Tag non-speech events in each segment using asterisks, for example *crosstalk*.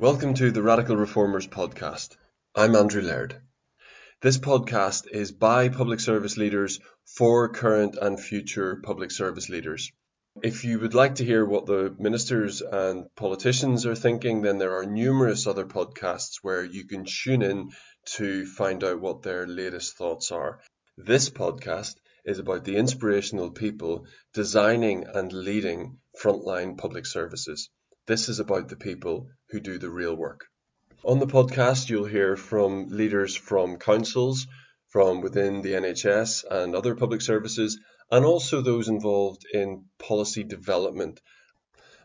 Welcome to the Radical Reformers podcast. I'm Andrew Laird. This podcast is by public service leaders for current and future public service leaders. If you would like to hear what the ministers and politicians are thinking, then there are numerous other podcasts where you can tune in to find out what their latest thoughts are. This podcast is about the inspirational people designing and leading frontline public services. This is about the people who do the real work. On the podcast, you'll hear from leaders from councils, from within the NHS and other public services, and also those involved in policy development.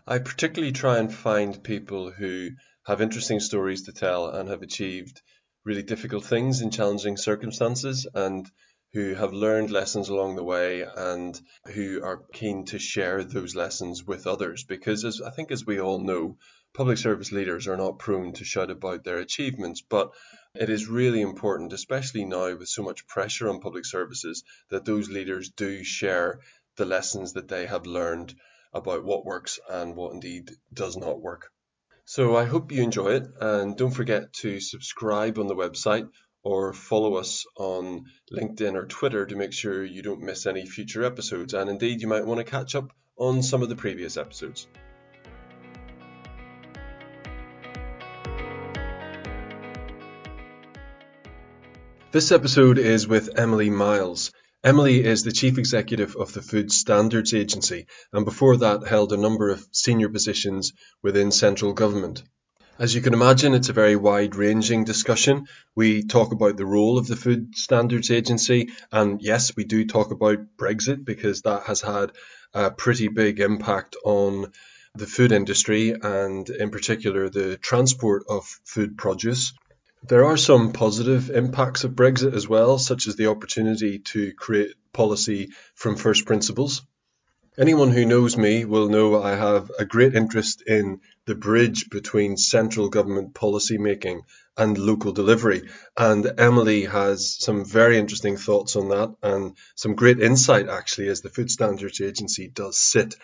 I particularly try and find people who have interesting stories to tell and have achieved really difficult things in challenging circumstances and who have learned lessons along the way and who are keen to share those lessons with others. Because as I think as we all know, public service leaders are not prone to shout about their achievements, but it is really important, especially now with so much pressure on public services, that those leaders do share the lessons that they have learned about what works and what indeed does not work. So I hope you enjoy it and don't forget to subscribe on the website or follow us on LinkedIn or Twitter to make sure you don't miss any future episodes. And indeed, you might want to catch up on some of the previous episodes. This episode is with Emily Miles. Emily is the Chief Executive of the Food Standards Agency and before that held a number of senior positions within central government. As you can imagine, it's a very wide ranging discussion. We talk about the role of the Food Standards Agency, and yes, we do talk about Brexit because that has had a pretty big impact on the food industry and, in particular, the transport of food produce. There are some positive impacts of Brexit as well, such as the opportunity to create policy from first principles. Anyone who knows me will know I have a great interest in the bridge between central government policy making and local delivery. And Emily has some very interesting thoughts on that and some great insight actually as the Food Standards Agency does sit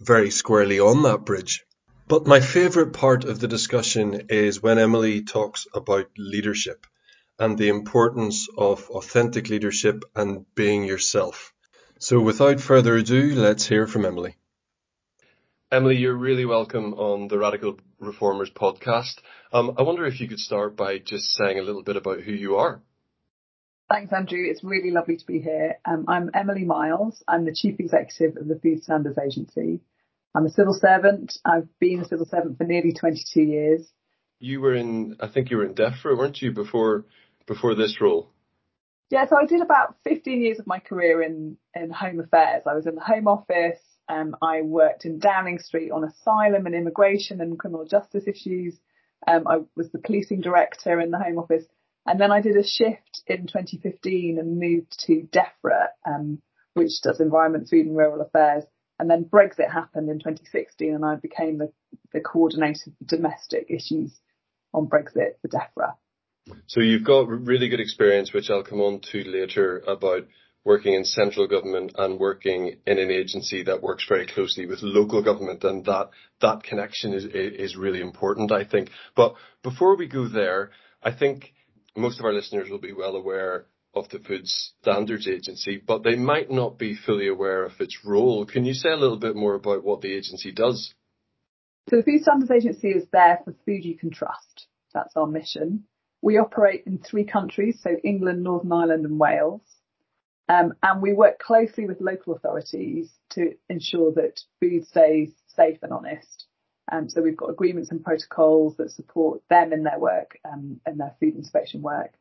very squarely on that bridge. But my favourite part of the discussion is when Emily talks about leadership and the importance of authentic leadership and being yourself. So without further ado, let's hear from Emily. Emily, you're really welcome on the Radical Reformers podcast. Um, I wonder if you could start by just saying a little bit about who you are. Thanks, Andrew. It's really lovely to be here. Um, I'm Emily Miles. I'm the Chief Executive of the Food Standards Agency. I'm a civil servant. I've been a civil servant for nearly 22 years. You were in, I think you were in DEFRA, weren't you, before before this role? Yeah, so I did about 15 years of my career in, in Home Affairs. I was in the Home Office. Um, I worked in Downing Street on asylum and immigration and criminal justice issues. Um, I was the policing director in the Home Office. And then I did a shift in 2015 and moved to DEFRA, um, which does environment, food and rural affairs. And then Brexit happened in 2016 and I became the, the coordinator for domestic issues on Brexit for DEFRA. So you've got really good experience, which I'll come on to later, about working in central government and working in an agency that works very closely with local government, and that that connection is is really important, I think. But before we go there, I think most of our listeners will be well aware of the Food Standards Agency, but they might not be fully aware of its role. Can you say a little bit more about what the agency does? So the Food Standards Agency is there for food you can trust. That's our mission. We operate in three countries, so England, Northern Ireland and Wales. Um, and we work closely with local authorities to ensure that food stays safe and honest. Um, so we've got agreements and protocols that support them in their work um, and their food inspection work.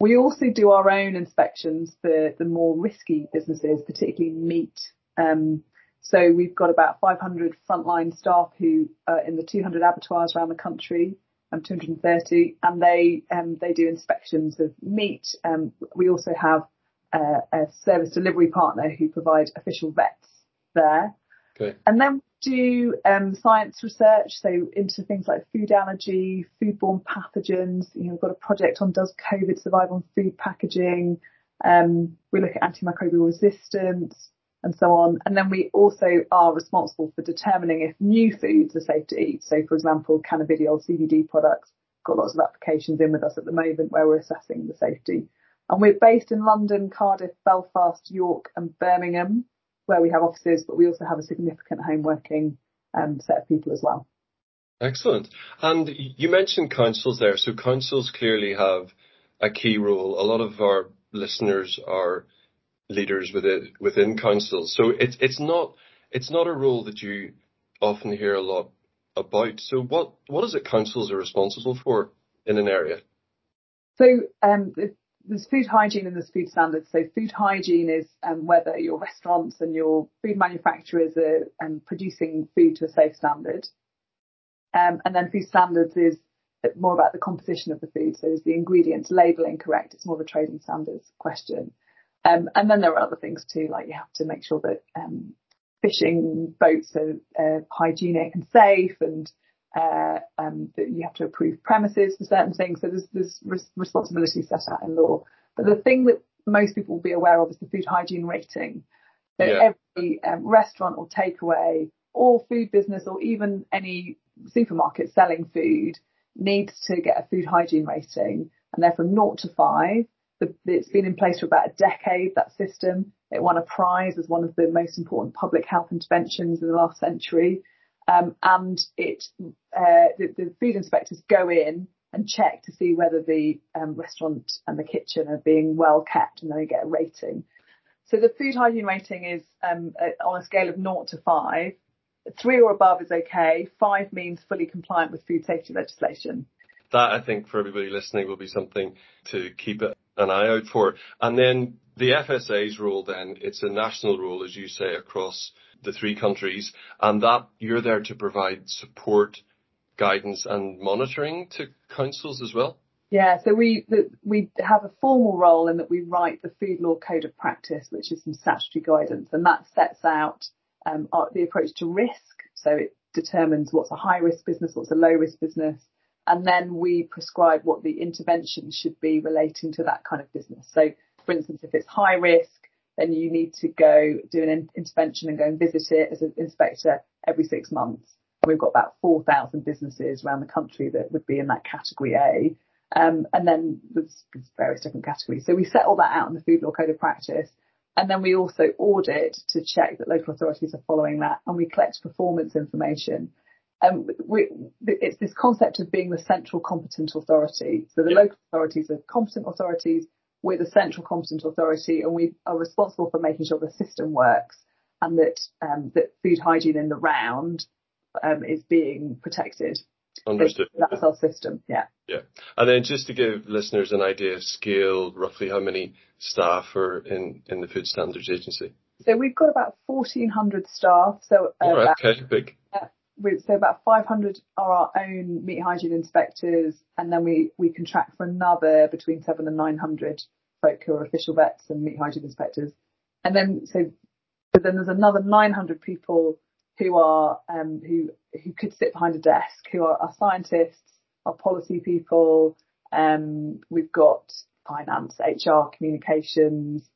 We also do our own inspections for the more risky businesses, particularly meat. Um, so we've got about 500 frontline staff who are in the 200 abattoirs around the country um, 230, and they um, they do inspections of meat. Um, we also have uh, a service delivery partner who provide official vets there. Okay. And then do um, science research, so into things like food allergy, foodborne pathogens. You know, we've got a project on does COVID survive on food packaging. Um, we look at antimicrobial resistance. and so on. And then we also are responsible for determining if new foods are safe to eat. So for example, cannabidiol CBD products got lots of applications in with us at the moment where we're assessing the safety. And we're based in London, Cardiff, Belfast, York and Birmingham, where we have offices, but we also have a significant home working um, set of people as well. Excellent. And you mentioned councils there. So councils clearly have a key role. A lot of our listeners are leaders within within councils. So it's it's not it's not a role that you often hear a lot about. So what what is it councils are responsible for in an area? So um, there's food hygiene and there's food standards. So food hygiene is um, whether your restaurants and your food manufacturers are um, producing food to a safe standard. Um, and then food standards is more about the composition of the food. So is the ingredients labeling correct? It's more of a trading standards question. Um, and then there are other things too, like you have to make sure that um, fishing boats are uh, hygienic and safe and uh, um, that you have to approve premises for certain things. So there's, there's res- responsibility set out in law. But the thing that most people will be aware of is the food hygiene rating. So yeah. every um, restaurant or takeaway or food business or even any supermarket selling food needs to get a food hygiene rating and they're from naught to five. The, it's been in place for about a decade, that system. It won a prize as one of the most important public health interventions in the last century. Um, and it, uh, the, the, food inspectors go in and check to see whether the um, restaurant and the kitchen are being well kept and then they get a rating. So the food hygiene rating is um, on a scale of naught to five. Three or above is okay. Five means fully compliant with food safety legislation. That I think for everybody listening will be something to keep an eye out for. And then the FSA's role then, it's a national role, as you say, across the three countries, and that you're there to provide support, guidance, and monitoring to councils as well? Yeah, so we we have a formal role in that we write the Food Law Code of Practice, which is some statutory guidance, and that sets out um, the approach to risk. So it determines what's a high risk business, what's a low risk business, and then we prescribe what the intervention should be relating to that kind of business. So, for instance, if it's high risk, then you need to go do an intervention and go and visit it as an inspector every six months. We've got about 4,000 businesses around the country that would be in that category A. Um, and then there's, there's various different categories. So we set all that out in the Food Law Code of Practice. And then we also audit to check that local authorities are following that and we collect performance information. Um, we, it's this concept of being the central competent authority. So the local authorities are competent authorities we're the central competent authority and we are responsible for making sure the system works and that um, that food hygiene in the round um, is being protected. Understood. So that's our system. Yeah. Yeah. And then just to give listeners an idea of scale, roughly how many staff are in, in the Food Standards Agency? So we've got about 1,400 staff. So uh, right, okay, big. Uh, so about 500 are our own meat hygiene inspectors, and then we, we contract for another between seven and 900 folk who are official vets and meat hygiene inspectors. And then, so, but then there's another 900 people who are, um, who, who could sit behind a desk, who are, are scientists, are policy people. Um, we've got finance, HR, communications,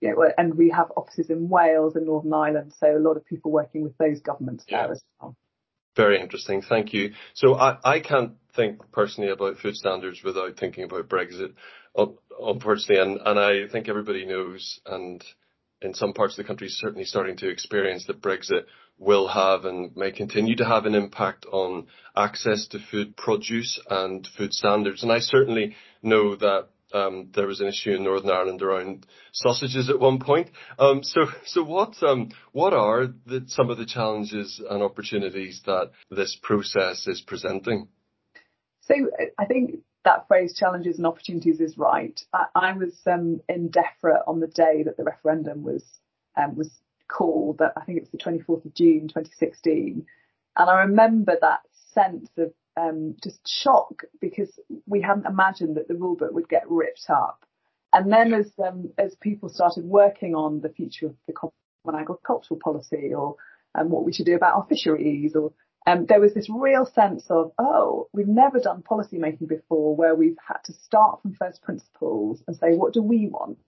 you know, and we have offices in Wales and Northern Ireland, so a lot of people working with those governments yeah. there as well. Very interesting. Thank you. So I, can't think personally about food standards without thinking about Brexit, unfortunately, I think everybody knows, and in some parts of the country certainly starting to experience that Brexit will have and may continue to have an impact on access to food produce and food standards. And I certainly know that um, there was an issue in Northern Ireland around sausages at one point. Um, so, so what um, what are the, some of the challenges and opportunities that this process is presenting? So, I think that phrase "challenges and opportunities" is right. I, I was um, in DEFRA on the day that the referendum was um, was called. That I think it was the 24th of June 2016, and I remember that sense of um, just shock because we hadn't imagined that the rulebook would get ripped up. And then as um, as people started working on the future of the common agricultural policy or um, what we should do about our fisheries or um, there was this real sense of, oh, we've never done policy making before where we've had to start from first principles and say, what do we want?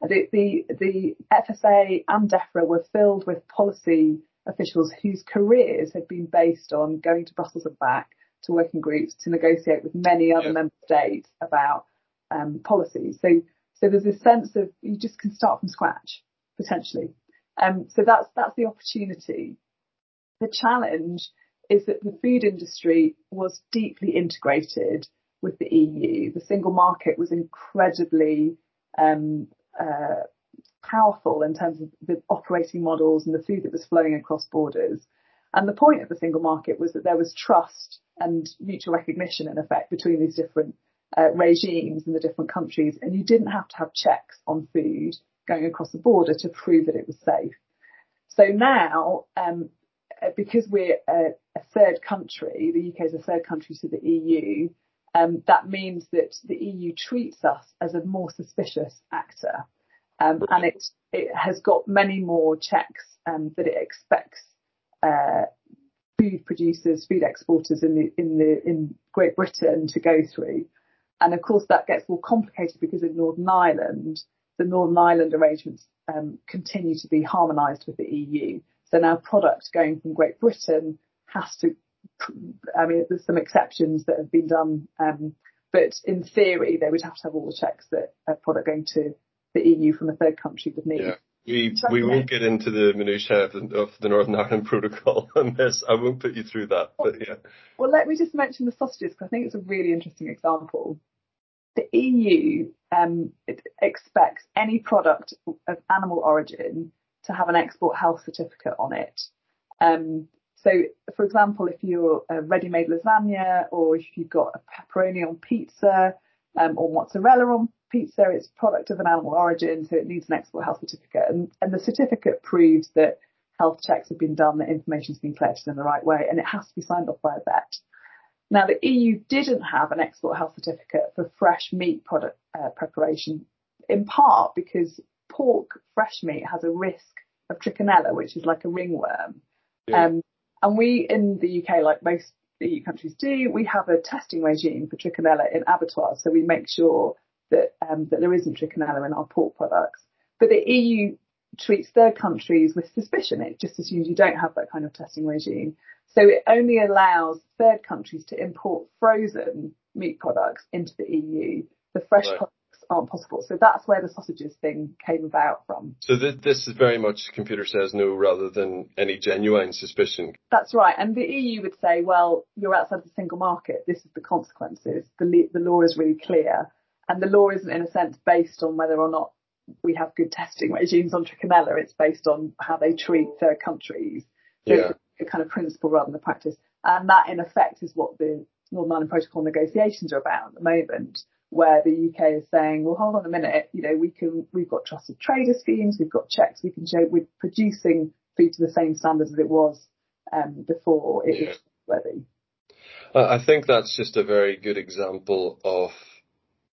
The, the, the FSA and DEFRA were filled with policy officials whose careers had been based on going to Brussels and back to working groups to negotiate with many other yeah. member states about um, policies. So, so there's this sense of you just can start from scratch potentially. Um, so that's that's the opportunity. The challenge is that the food industry was deeply integrated with the EU. The single market was incredibly um, uh, powerful in terms of the operating models and the food that was flowing across borders. And the point of the single market was that there was trust and mutual recognition, in effect, between these different uh, regimes in the different countries. And you didn't have to have checks on food going across the border to prove that it was safe. So now, um, uh, because we're a, a, third country, the UK is a third country to the EU, um, that means that the EU treats us as a more suspicious actor. Um, and it, it has got many more checks um, that it expects uh, food producers, food exporters in the in the in Great Britain to go through. And of course, that gets more complicated because in Northern Ireland, the Northern Ireland arrangements um, continue to be harmonised with the EU. So now product going from Great Britain has to, I mean, there's some exceptions that have been done, um, but in theory, they would have to have all the checks that a product going to the EU from a third country would need. Yeah. We we won't get into the minutiae of the, of the Northern Ireland *laughs* Protocol on this. I won't put you through that, but yeah. Well, let me just mention the sausages because I think it's a really interesting example. The EU um, expects any product of animal origin to have an export health certificate on it. Um, so, for example, if you're a ready-made lasagna or if you've got a pepperoni on pizza um, or mozzarella on pizza, it's product of an animal origin, so it needs an export health certificate. And, and the certificate proves that health checks have been done, that information's been collected in the right way, and it has to be signed off by a vet. Now, the EU didn't have an export health certificate for fresh meat product uh, preparation, in part because pork fresh meat has a risk of trichinella, which is like a ringworm. Yeah. Um, and we in the UK, like most EU countries do, we have a testing regime for trichinella in abattoirs. So we make sure that, um, that there isn't trichinella in our pork products. But the EU treats third countries with suspicion. It just assumes you don't have that kind of testing regime. So it only allows third countries to import frozen meat products into the EU. The fresh right. products aren't possible. So that's where the sausages thing came about from. So th- this is very much computer says no rather than any genuine suspicion. That's right. And the EU would say, well, you're outside the single market. This is the consequences. The, le- the law is really clear. And the law isn't in a sense based on whether or not we have good testing regimes on trichinella. It's based on how they treat third countries. So yeah. a kind of principle rather than the practice. And that in effect is what the Northern Ireland Protocol negotiations are about at the moment, where the UK is saying, well, hold on a minute, you know, we can, we've got trusted trader schemes, we've got checks, we can show we're producing food to the same standards as it was um, before it yeah. was ready. I think that's just a very good example of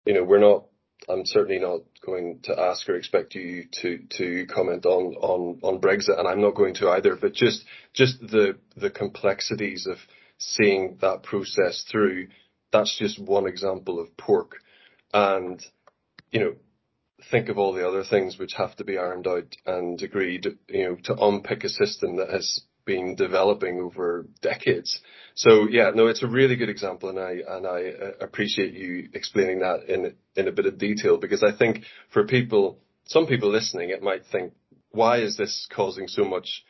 you know, we're not. I'm certainly not going to ask or expect you to to comment on on on Brexit, and I'm not going to either. But just just the the complexities of seeing that process through. That's just one example of pork, and you know, think of all the other things which have to be ironed out and agreed. You know, to unpick a system that has been developing over decades. So yeah, no, it's a really good example, and I and I uh, appreciate you explaining that in in a bit of detail because I think for people, some people listening, it might think, why is this causing so much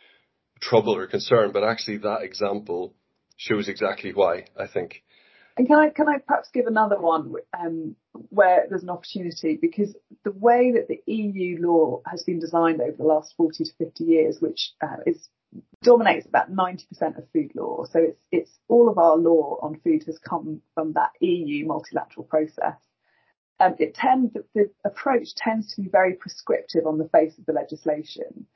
trouble or concern? But actually, that example shows exactly why. I think. And can I can I perhaps give another one um, where there's an opportunity because the way that the EU law has been designed over the last 40 to 50 years, which uh, is dominates about 90% of food law. So it's, it's all of our law on food has come from that EU multilateral process. Um, it tends, the approach tends to be very prescriptive on the face of the legislation.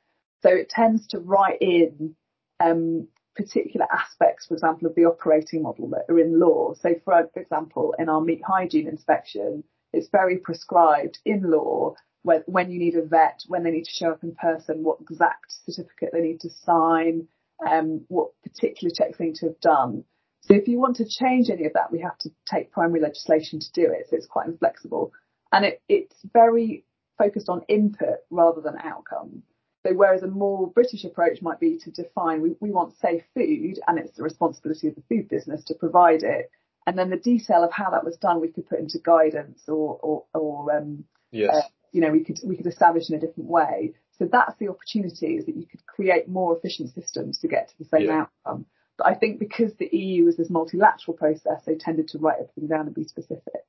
So it tends to write in um, particular aspects, for example, of the operating model that are in law. So, for example, in our meat hygiene inspection, it's very prescribed in law when, when you need a vet, when they need to show up in person, what exact certificate they need to sign, um, what particular checks they need to have done. So if you want to change any of that, we have to take primary legislation to do it. So it's quite inflexible. And it, it's very focused on input rather than outcome. So whereas a more British approach might be to define we, we want safe food and it's the responsibility of the food business to provide it. And then the detail of how that was done we could put into guidance or or, or um, yes. Uh, you know we could we could establish in a different way. So that's the opportunity is that you could create more efficient systems to get to the same yeah. outcome. But I think because the EU was this multilateral process, they tended to write everything down and be specific.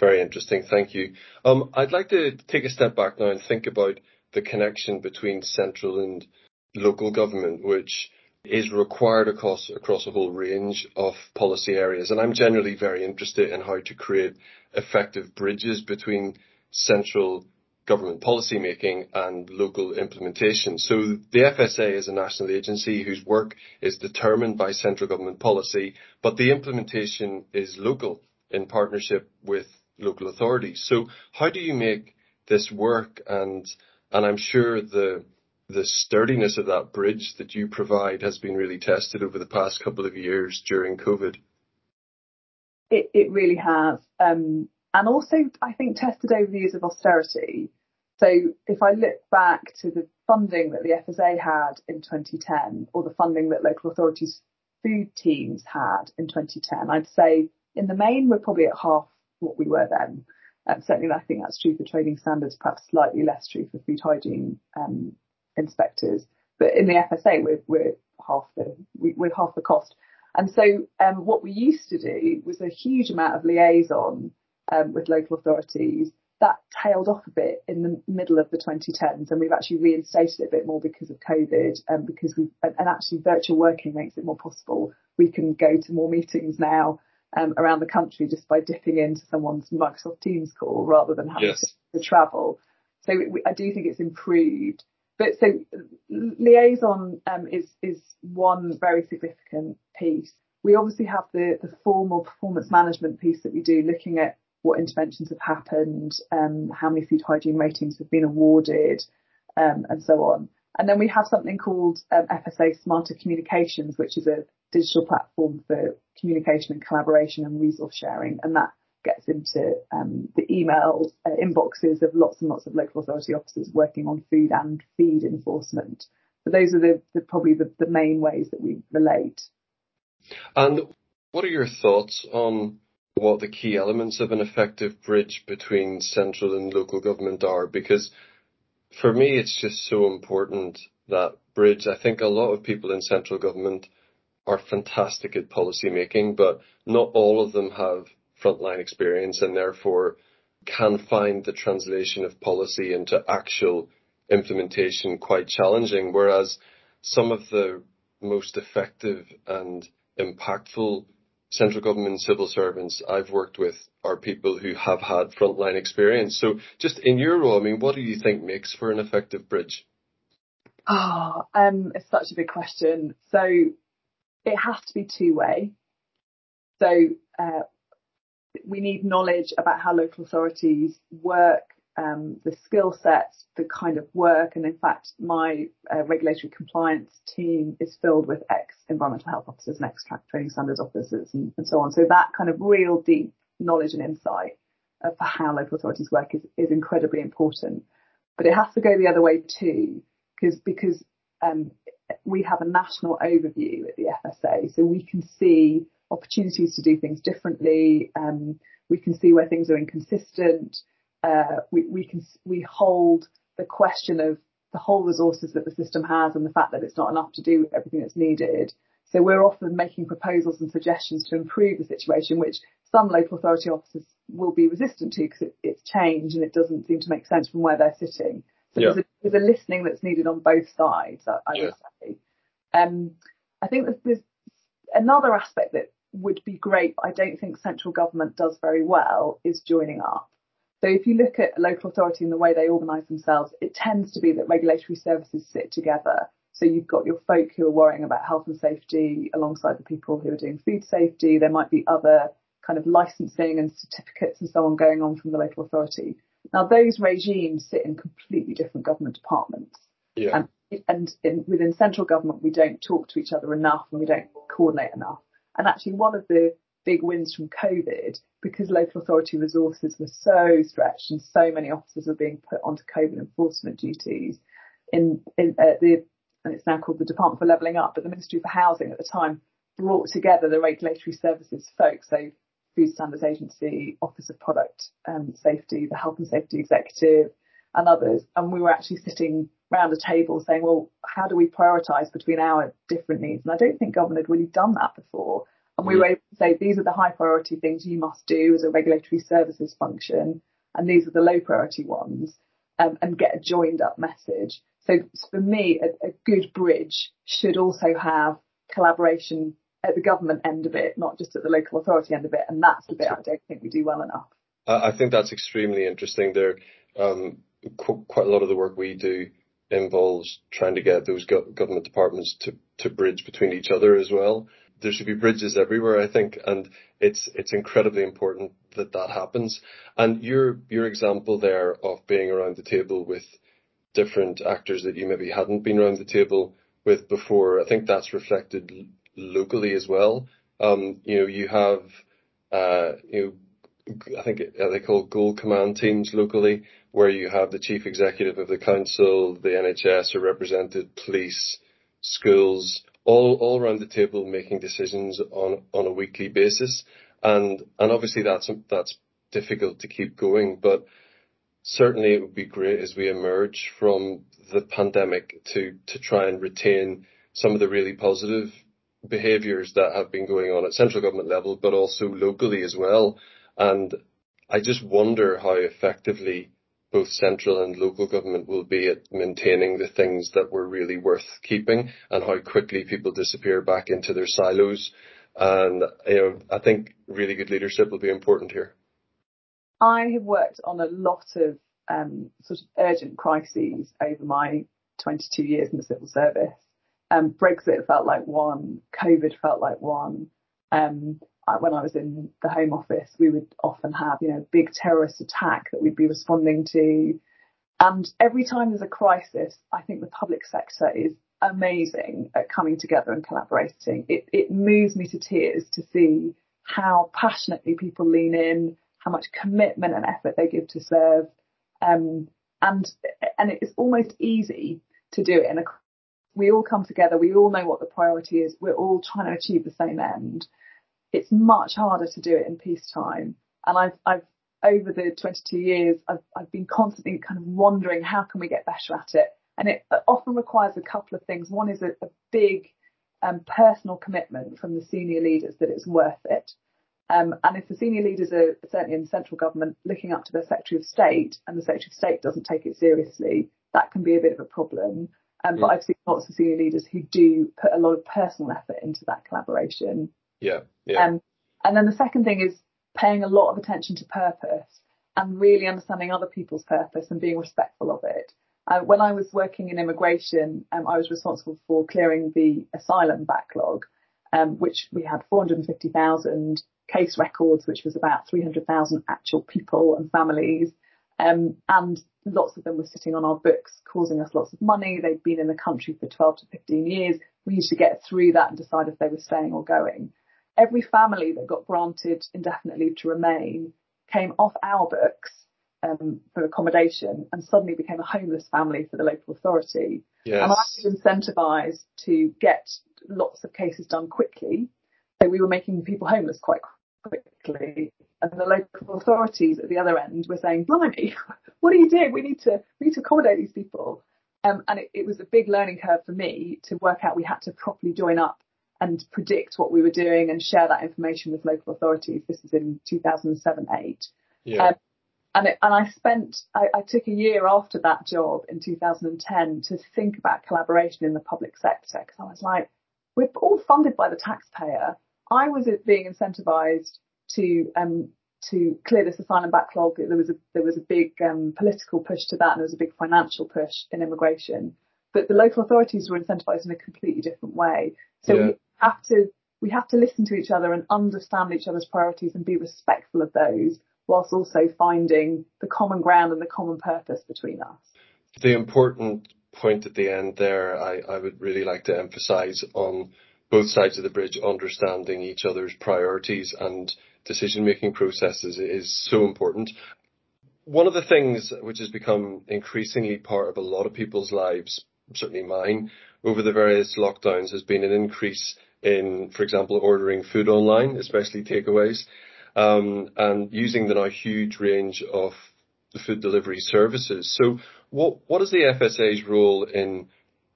Very interesting. Thank you. Um, I'd like to take a step back now and think about the connection between central and local government, which is required across across a whole range of policy areas. And I'm generally very interested in how to create effective bridges between central government policy making and local implementation. So the FSA is a national agency whose work is determined by central government policy, but the implementation is local in partnership with local authorities. So how do you make this work? And and I'm sure the the sturdiness of that bridge that you provide has been really tested over the past couple of years during COVID. It it really has, um, and also I think tested over the years of austerity. So if I look back to the funding that the FSA had in 2010, or the funding that local authorities food teams had in 2010, I'd say in the main we're probably at half what we were then. Certainly, I think that's true for trading standards, perhaps slightly less true for food hygiene um, inspectors. But in the FSA, we're, we're half the we, are half the cost. And so, um, what we used to do was a huge amount of liaison um, with local authorities. That tailed off a bit in the middle of the 2010s, and we've actually reinstated it a bit more because of COVID, and because we and actually virtual working makes it more possible. We can go to more meetings now um, around the country just by dipping into someone's Microsoft Teams call rather than having yes. to, to, travel. So we, I do think it's improved. But so liaison um, is is one very significant piece. We obviously have the the formal performance management piece that we do, looking at what interventions have happened, um, how many food hygiene ratings have been awarded, um, and so on. And then we have something called um, FSA Smarter Communications, which is a digital platform for communication and collaboration and resource sharing. And that gets into um, the email uh, inboxes of lots and lots of local authority officers working on food and feed enforcement. So those are the, the probably the, the main ways that we relate. And what are your thoughts on what the key elements of an effective bridge between central and local government are? Because for me, it's just so important that bridge. I think a lot of people in central government are fantastic at policy making, but not all of them have frontline experience and therefore can find the translation of policy into actual implementation quite challenging. Whereas some of the most effective and impactful central government civil servants I've worked with are people who have had frontline experience. So just in your role, I mean, what do you think makes for an effective bridge? Oh, um, it's such a big question. So it has to be two way. So uh, we need knowledge about how local authorities work, um, the skill sets, the kind of work, and in fact, my uh, regulatory compliance team is filled with ex environmental health officers and ex trading standards officers and, and, so on. So that kind of real deep knowledge and insight for how local authorities work is, is incredibly important. But it has to go the other way too, because because um, we have a national overview at the FSA, so we can see opportunities to do things differently. Um, we can see where things are inconsistent. Uh, we, we can we hold the question of the whole resources that the system has and the fact that it's not enough to do everything that's needed. So we're often making proposals and suggestions to improve the situation, which some local authority officers will be resistant to because it, it's change and it doesn't seem to make sense from where they're sitting. So yeah. there's, a, there's, a, listening that's needed on both sides, I, I yeah. would say. Um, I think there's, there's another aspect that would be great, but I don't think central government does very well, is joining up. So if you look at a local authority and the way they organise themselves, it tends to be that regulatory services sit together. So you've got your folk who are worrying about health and safety alongside the people who are doing food safety. There might be other kind of licensing and certificates and so on going on from the local authority. Now those regimes sit in completely different government departments. Yeah. And, and in, within central government, we don't talk to each other enough and we don't coordinate enough. And actually one of the big wins from COVID because local authority resources were so stretched and so many officers were being put onto COVID enforcement duties in, in uh, the, and it's now called the Department for Levelling Up, but the Ministry for Housing at the time brought together the regulatory services folks, so Food Standards Agency, Office of Product um, Safety, the Health and Safety Executive, and others. And we were actually sitting around a table saying, well, how do we prioritise between our different needs? And I don't think government had really done that before. And we were able to say, these are the high priority things you must do as a regulatory services function, and these are the low priority ones, um, and get a joined up message. So for me, a, a good bridge should also have collaboration at the government end of it, not just at the local authority end of it. And that's the bit I don't think we do well enough. I think that's extremely interesting. There, um, qu- quite a lot of the work we do involves trying to get those go- government departments to, to bridge between each other as well there should be bridges everywhere, I think, and it's it's incredibly important that that happens. And your your example there of being around the table with different actors that you maybe hadn't been around the table with before, I think that's reflected locally as well. Um, you know, you have uh, you know. I think they call gold command teams locally, where you have the chief executive of the council, the NHS are represented, police, schools, all around the table making decisions on a weekly basis, obviously that's difficult to keep going, but certainly it would be great as we emerge from the pandemic to to try and retain some of the really positive behaviours that have been going on at central government level, but also locally as well. And I just wonder how effectively both central and local government will be at maintaining the things that were really worth keeping and how quickly people disappear back into their silos. And you know, I think really good leadership will be important here. I have worked on a lot of um, sort of urgent crises over my 22 years in the civil service. Um, Brexit felt like one, COVID felt like one, um, when I was in the Home Office, we would often have, you know, big terrorist attack that we'd be responding to. And every time there's a crisis, I think the public sector is amazing at coming together and collaborating. It, it moves me to tears to see how passionately people lean in, how much commitment and effort they give to serve. Um, and, and it's almost easy to do it in a, we all come together. We all know what the priority is. We're all trying to achieve the same end it's much harder to do it in peacetime. And I've, I've over the 22 years, I've, I've been constantly kind of wondering how can we get better at it. And it often requires a couple of things. One is a, a big um, personal commitment from the senior leaders that it's worth it. Um, and if the senior leaders are certainly in central government looking up to their Secretary of State and the Secretary of State doesn't take it seriously, that can be a bit of a problem. Um, mm. But I've seen lots of senior leaders who do put a lot of personal effort into that collaboration. Yeah. Yeah. Um, and then the second thing is paying a lot of attention to purpose and really understanding other people's purpose and being respectful of it. Uh, when I was working in immigration, um, I was responsible for clearing the asylum backlog, um, which we had 450,000 case records, which was about 300,000 actual people and families. Um, and lots of them were sitting on our books, causing us lots of money. They'd been in the country for 12 to 15 years. We used to get through that and decide if they were staying or going every family that got granted indefinite leave to remain came off our books um, for accommodation and suddenly became a homeless family for the local authority. Yes. And I was incentivised to get lots of cases done quickly. So we were making people homeless quite quickly. And the local authorities at the other end were saying, blimey, *laughs* what are you doing? We need to, we need to accommodate these people. Um, and it, it was a big learning curve for me to work out we had to properly join up and predict what we were doing and share that information with local authorities. This was in 2007 8. Yeah. Um, and, it, and I spent, I, I, took a year after that job in 2010 to think about collaboration in the public sector because I was like, we're all funded by the taxpayer. I was being incentivized to, um, to clear this asylum backlog. There was a, there was a big, um, political push to that and there was a big financial push in immigration. But the local authorities were incentivized in a completely different way. So yeah. Have to we have to listen to each other and understand each other's priorities and be respectful of those whilst also finding the common ground and the common purpose between us. The important point at the end there, I, I would really like to emphasize on both sides of the bridge understanding each other's priorities and decision making processes is so important. One of the things which has become increasingly part of a lot of people's lives, certainly mine, over the various lockdowns has been an increase in, for example, ordering food online, especially takeaways, um, and using the now huge range of the food delivery services. So what, what is the FSA's role in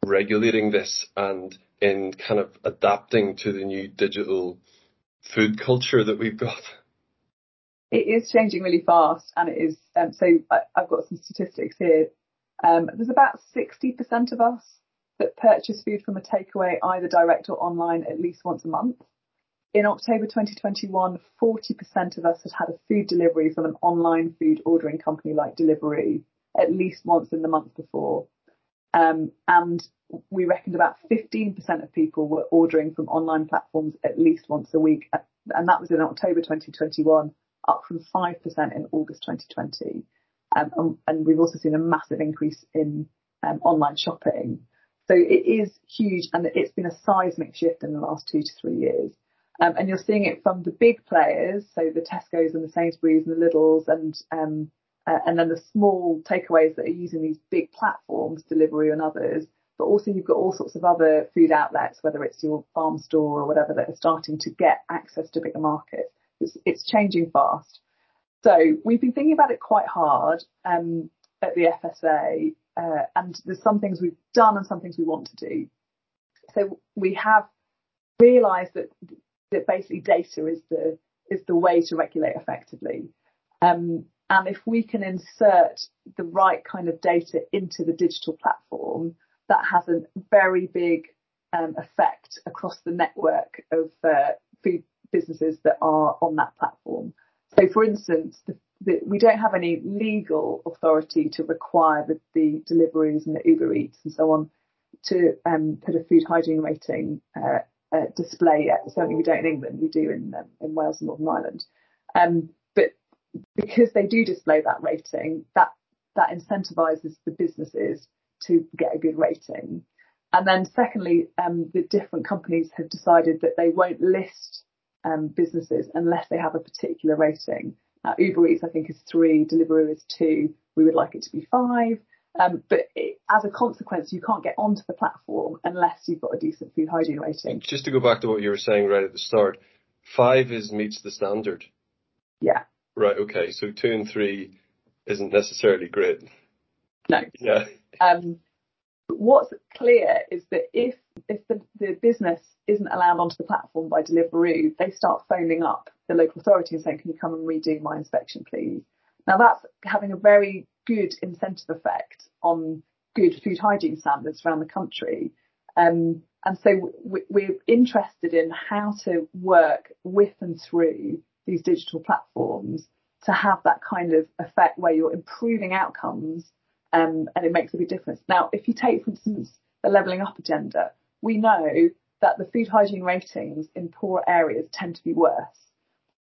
regulating this and in kind of adapting to the new digital food culture that we've got? It is changing really fast and it is, um, so I, have got some statistics here. Um, there's about 60% of us that purchase food from a takeaway either direct or online at least once a month. In October 2021, 40% of us had had a food delivery from an online food ordering company like Deliveroo at least once in the month before. Um, and we reckoned about 15% of people were ordering from online platforms at least once a week. And that was in October 2021, up from 5% in August 2020. Um, and, we've also seen a massive increase in um, online shopping. So it is huge and it's been a seismic shift in the last two to three years. Um, and you're seeing it from the big players, so the Tesco's and the Sainsbury's and the Lidl's and um, uh, and then the small takeaways that are using these big platforms, Deliveroo and others. But also you've got all sorts of other food outlets, whether it's your farm store or whatever, that are starting to get access to bigger markets. It's, it's changing fast. So we've been thinking about it quite hard um, at the FSA, uh, and there's some things we've done and some things we want to do. So we have realised that that basically data is the is the way to regulate effectively. Um, and if we can insert the right kind of data into the digital platform, that has a very big um, effect across the network of uh, food businesses that are on that platform. So, for instance, the, we don't have any legal authority to require the, the Deliveroo's and the Uber Eats and so on to um, put a food hygiene rating uh, uh, display yet. Certainly we don't in England, we do in, um, in Wales and Northern Ireland. Um, but because they do display that rating, that, that incentivizes the businesses to get a good rating. And then secondly, um, the different companies have decided that they won't list um, businesses unless they have a particular rating. Uh, Uber Eats, I think, is three. Deliveroo is two. We would like it to be five. Um, but it, as a consequence, you can't get onto the platform unless you've got a decent food hygiene rating. Just to go back to what you were saying right at the start, five is meets the standard. Yeah. Right. Okay. So two and three isn't necessarily great. No. Yeah. *laughs* Um, what's clear is that if if the, the business isn't allowed onto the platform by Deliveroo, they start phoning up the local authority and saying, "Can you come and redo my inspection, please?" Now that's having a very good incentive effect on good food hygiene standards around the country. Um, and so we're interested in how to work with and through these digital platforms to have that kind of effect where you're improving outcomes um, and it makes a big difference. Now, if you take, for instance, the levelling up agenda, we know that the food hygiene ratings in poor areas tend to be worse.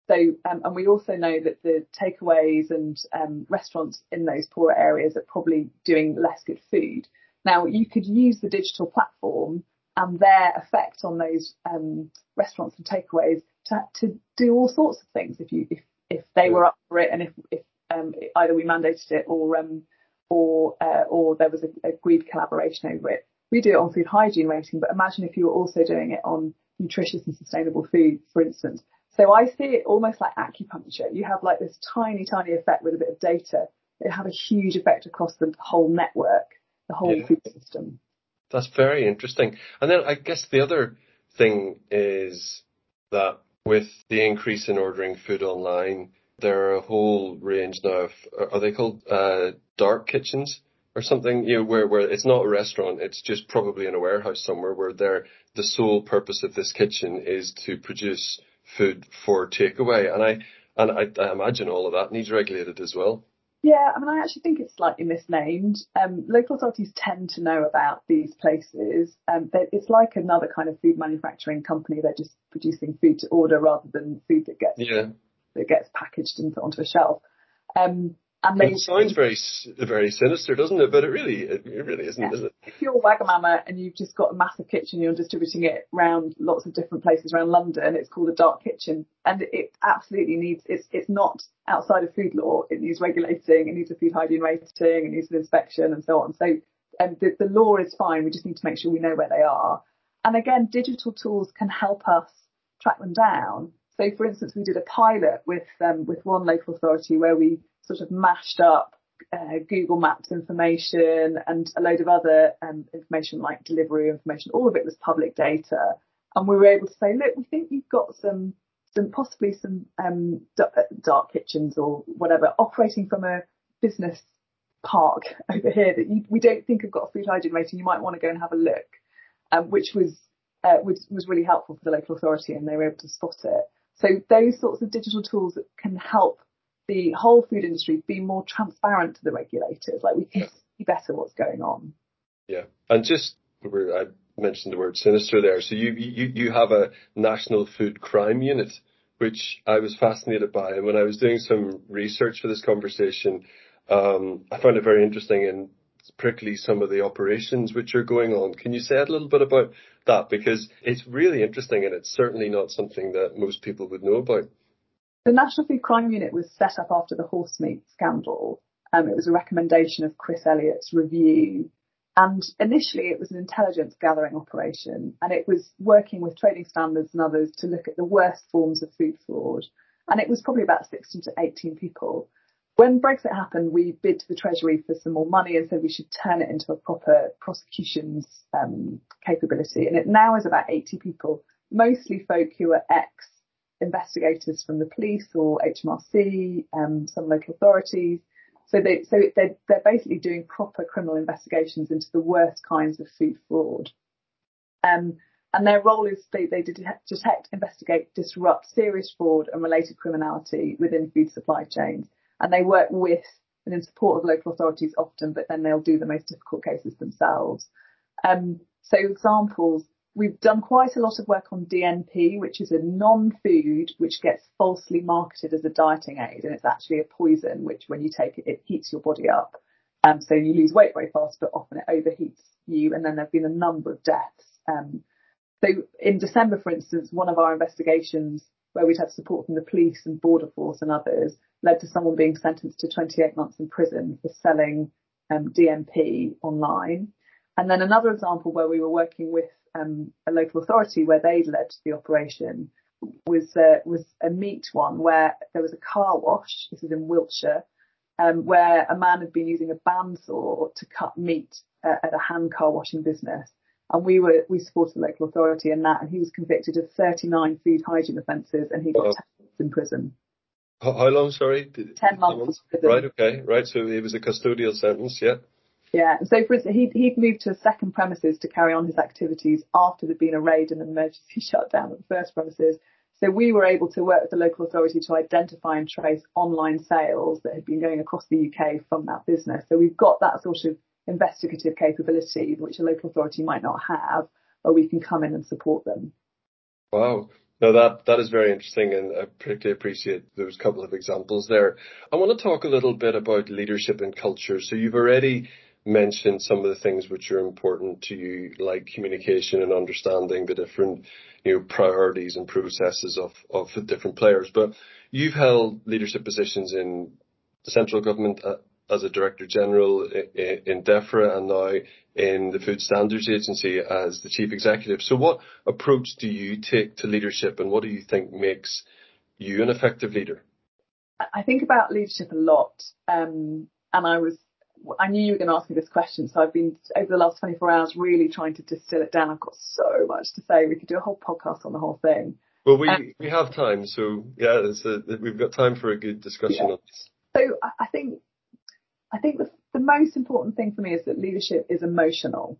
So, um, and we also know that the takeaways and um, restaurants in those poorer areas are probably doing less good food. Now, you could use the digital platform and their effect on those um, restaurants and takeaways to, to do all sorts of things if you if if they were up for it and if if um, either we mandated it or um, or uh, or there was a agreed collaboration over it. We do it on food hygiene rating, but imagine if you were also doing it on nutritious and sustainable food, for instance. So I see it almost like acupuncture. You have like this tiny, tiny effect with a bit of data. It have a huge effect across the whole network, the whole yeah. food system. That's very interesting. And then I guess the other thing is that with the increase in ordering food online, there are a whole range now of, are they called uh, dark kitchens or something? You know, where where it's not a restaurant, it's just probably in a warehouse somewhere where they're the sole purpose of this kitchen is to produce food for takeaway. And I and I, I imagine all of that needs regulated as well. Yeah, I mean, I actually think it's slightly misnamed. Um, local authorities tend to know about these places. Um, it's like another kind of food manufacturing company. They're just producing food to order rather than food that gets yeah. that gets packaged and put onto a shelf. Um, They, it sounds very, very sinister, doesn't it? But it really, it, really isn't, yeah. is it? If you're a Wagamama and you've just got a massive kitchen, you're distributing it around lots of different places around London. It's called a dark kitchen, and it absolutely needs. It's it's not outside of food law. It needs regulating. It needs a food hygiene rating. It needs an inspection and so on. So, and the, the law is fine. We just need to make sure we know where they are. And again, digital tools can help us track them down. So, for instance, we did a pilot with um, with one local authority where we sort of mashed up uh, Google Maps information and a load of other um, information like delivery information. All of it was public data, and we were able to say, look, we think you've got some, some possibly some um, dark kitchens or whatever operating from a business park *laughs* over here that you, we don't think have got a food hygiene rating. You might want to go and have a look, um, which was, uh, was was really helpful for the local authority, and they were able to spot it. So those sorts of digital tools that can help the whole food industry be more transparent to the regulators. Like we can yeah. see better what's going on. Yeah, and just I mentioned the word sinister there. So you you you have a national food crime unit, which I was fascinated by, and when I was doing some research for this conversation, um, I found it very interesting and particularly some of the operations which are going on. Can you say a little bit about that because it's really interesting and it's certainly not something that most people would know about. The National Food Crime Unit was set up after the horse meat scandal. Um, it was a recommendation of Chris Elliott's review. And initially it was an intelligence gathering operation and it was working with trading standards and others to look at the worst forms of food fraud. And it was probably about 16 to 18 people. When Brexit happened, we bid to the Treasury for some more money and said we should turn it into a proper prosecutions um, capability. And it now is about 80 people, mostly folk who are ex investigators from the police or HMRC, um, some local authorities. So they, so they're, they're basically doing proper criminal investigations into the worst kinds of food fraud. Um, and their role is they, they detect, investigate, disrupt serious fraud and related criminality within food supply chains. And they work with and in support of local authorities often, but then they'll do the most difficult cases themselves. Um, so examples, We've done quite a lot of work on DNP, which is a non-food which gets falsely marketed as a dieting aid, and it's actually a poison which, when you take it, it heats your body up. Um, so you lose weight very fast, but often it overheats you, and then there've been a number of deaths. Um, so in December, for instance, one of our investigations where we'd had support from the police and border force and others led to someone being sentenced to 28 months in prison for selling um, DNP online. And then another example where we were working with um, a local authority where they led the operation was uh, was a meat one where there was a car wash. This is in Wiltshire, um, where a man had been using a bandsaw to cut meat uh, at a hand car washing business, and we were we supported the local authority in that, and he was convicted of 39 food hygiene offences, and he got 10 months in prison. How, long? Sorry, 10 months. Right. Okay. Right. So it was a custodial sentence. Yeah. Yeah. So for instance, he'd, he'd moved to a second premises to carry on his activities after there'd been a raid and an emergency *laughs* shutdown at the first premises. So we were able to work with the local authority to identify and trace online sales that had been going across the UK from that business. So we've got that sort of investigative capability, which a local authority might not have, where we can come in and support them. Wow. No, that, that is very interesting and I particularly appreciate those couple of examples there. I want to talk a little bit about leadership and culture. So you've already mentioned some of the things which are important to you, like communication and understanding the different, you know, priorities and processes of, of the different players. But you've held leadership positions in the central government uh, as a director general in DEFRA and now in the Food Standards Agency as the chief executive. So what approach do you take to leadership and what do you think makes you an effective leader? I think about leadership a lot. Um, and I was I knew you were going to ask me this question, so I've been over the last 24 hours really trying to distill it down. I've got so much to say. We could do a whole podcast on the whole thing. Well, we um, we have time, so yeah, a, we've got time for a good discussion yeah. on this. So I think I think the, the most important thing for me is that leadership is emotional.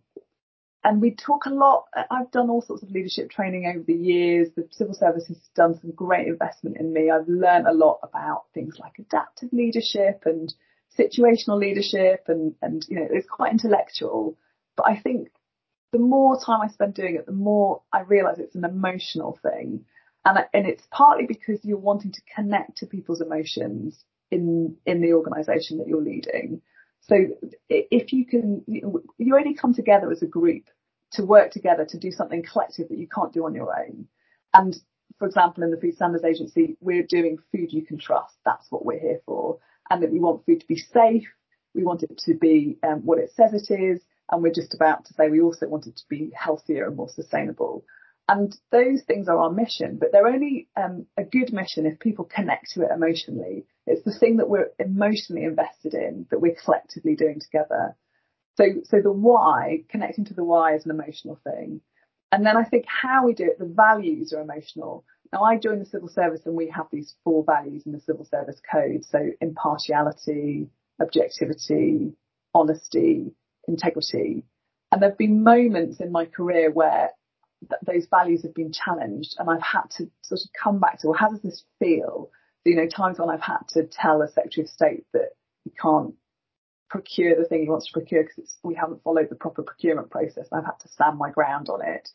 And we talk a lot. I've done all sorts of leadership training over the years. The civil service has done some great investment in me. I've learned a lot about things like adaptive leadership and situational leadership and, and, you know, it's quite intellectual. But I think the more time I spend doing it, the more I realize it's an emotional thing. And, and it's partly because you're wanting to connect to people's emotions. in in the organisation that you're leading. So if you can, you only come together as a group to work together to do something collective that you can't do on your own. And for example, in the Food Standards Agency, we're doing food you can trust. That's what we're here for. And that we want food to be safe. We want it to be um, what it says it is. And we're just about to say we also want it to be healthier and more sustainable. And those things are our mission, but they're only um, a good mission if people connect to it emotionally. It's the thing that we're emotionally invested in that we're collectively doing together. So, so the why, connecting to the why is an emotional thing. And then I think how we do it, the values are emotional. Now I joined the civil service and we have these four values in the civil service code. So impartiality, objectivity, honesty, integrity. And there've been moments in my career where th- those values have been challenged and I've had to sort of come back to, well, how does this feel? So, you know, times when I've had to tell a Secretary of State that he can't procure the thing he wants to procure because we haven't followed the proper procurement process and I've had to stand my ground on it.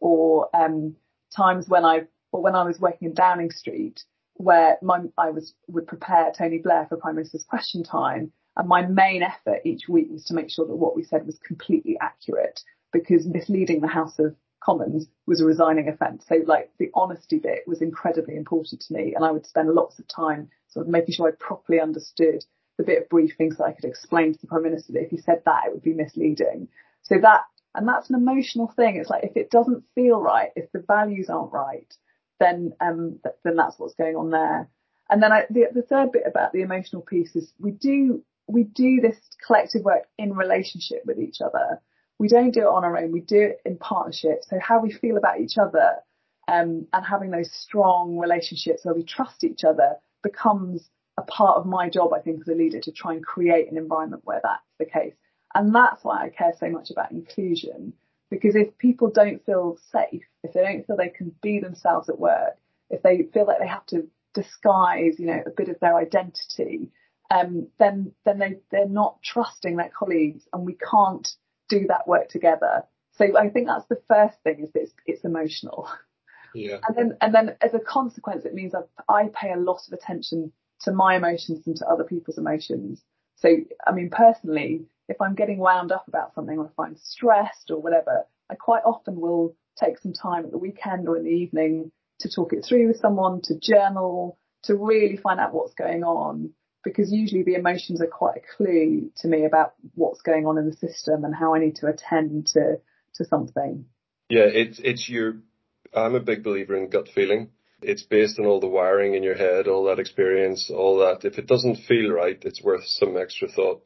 Or um, times when I or when I was working in Downing Street where my, I was would prepare Tony Blair for Prime Minister's Question Time and my main effort each week was to make sure that what we said was completely accurate because misleading the House of Commons was a resigning offence. So like the honesty bit was incredibly important to me and I would spend lots of time sort of making sure I properly understood the bit of briefing so I could explain to the Prime Minister that if he said that, it would be misleading. So that, and that's an emotional thing. It's like if it doesn't feel right, if the values aren't right, then um, th- then that's what's going on there. And then I, the, the third bit about the emotional piece is we do we do this collective work in relationship with each other. We don't do it on our own. We do it in partnership. So how we feel about each other um, and having those strong relationships where we trust each other becomes a part of my job, I think, as a leader to try and create an environment where that's the case. And that's why I care so much about inclusion. Because if people don't feel safe, if they don't feel they can be themselves at work, if they feel like they have to disguise, you know, a bit of their identity, um, then then they they're not trusting their colleagues, and we can't do that work together. So I think that's the first thing is that it's, it's emotional. Yeah. And then and then as a consequence, it means I I pay a lot of attention to my emotions and to other people's emotions. So, I mean, personally, if I'm getting wound up about something or if I'm stressed or whatever, I quite often will take some time at the weekend or in the evening to talk it through with someone, to journal, to really find out what's going on. Because usually the emotions are quite a clue to me about what's going on in the system and how I need to attend to, to something. Yeah, it's, it's your, I'm a big believer in gut feeling it's based on all the wiring in your head, all that experience, all that. If it doesn't feel right, it's worth some extra thought.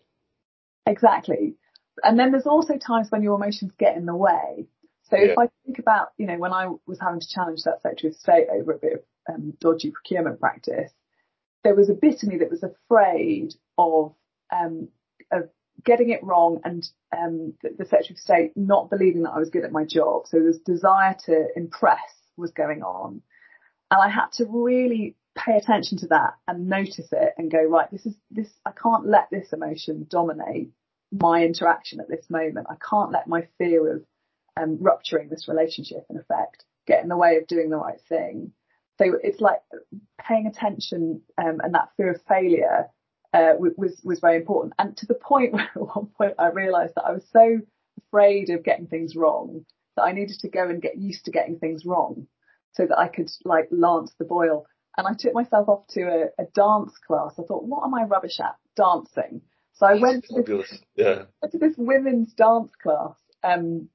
Exactly. And then there's also times when your emotions get in the way. So yeah. if I think about, you know, when I was having to challenge that Secretary of State over a bit of um, dodgy procurement practice, there was a bit of me that was afraid of um, of getting it wrong and um, the, the Secretary of State not believing that I was good at my job. So this desire to impress was going on. And I had to really pay attention to that and notice it and go, right, this is this, I can't let this emotion dominate my interaction at this moment. I can't let my fear of um, rupturing this relationship in effect get in the way of doing the right thing. So it's like paying attention um, and that fear of failure uh, was was very important. And to the point *laughs* where at one point I realised that I was so afraid of getting things wrong that I needed to go and get used to getting things wrong so that I could like lance the boil. And I took myself off to a, a dance class. I thought, what am I rubbish at? Dancing. So I went to this, yeah. to this women's dance class um,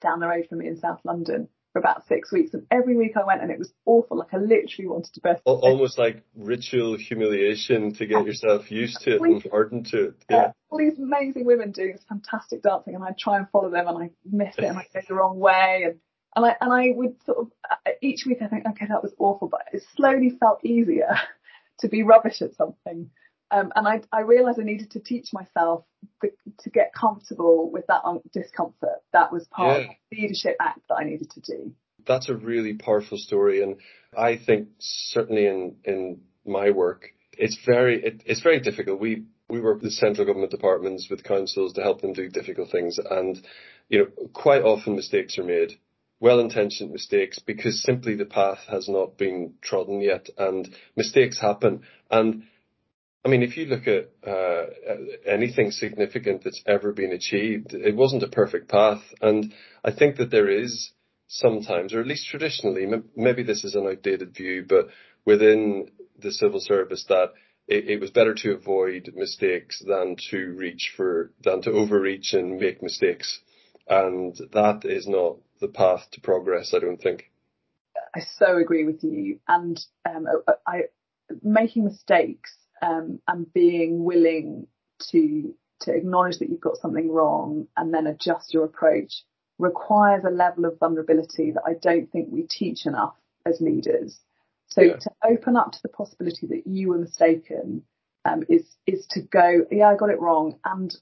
down the road from me in South London for about six weeks. And every week I went and it was awful. Like I literally wanted to burst. Almost like ritual humiliation to get yourself used to it and hardened to it. Yeah. Uh, all these amazing women doing this fantastic dancing and I try and follow them and I miss it and I go the wrong way. And and I, and I would sort of, uh, each week I think, okay, that was awful, but it slowly felt easier *laughs* to be rubbish at something. Um, and I, I realized I needed to teach myself the, to get comfortable with that discomfort. That was part yeah. of the leadership act that I needed to do. That's a really powerful story. And I think certainly in, in my work, it's very, it, it's very difficult. We, we work with central government departments, with councils to help them do difficult things. And, you know, quite often mistakes are made well-intentioned mistakes because simply the path has not been trodden yet and mistakes happen. And I mean, if you look at uh, anything significant that's ever been achieved, it wasn't a perfect path. And I think that there is sometimes, or at least traditionally, maybe this is an outdated view, but within the civil service that it, it was better to avoid mistakes than to reach for, than to overreach and make mistakes. And that is not the path to progress, I don't think. I so agree with you. And um, I, making mistakes um, and being willing to to acknowledge that you've got something wrong and then adjust your approach requires a level of vulnerability that I don't think we teach enough as leaders. So yeah. to open up to the possibility that you were mistaken um, is is to go, yeah, I got it wrong, and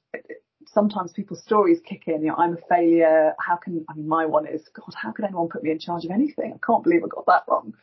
sometimes people's stories kick in. You know, I'm a failure. How can I mean, my one is, God, how can anyone put me in charge of anything? I can't believe I got that wrong.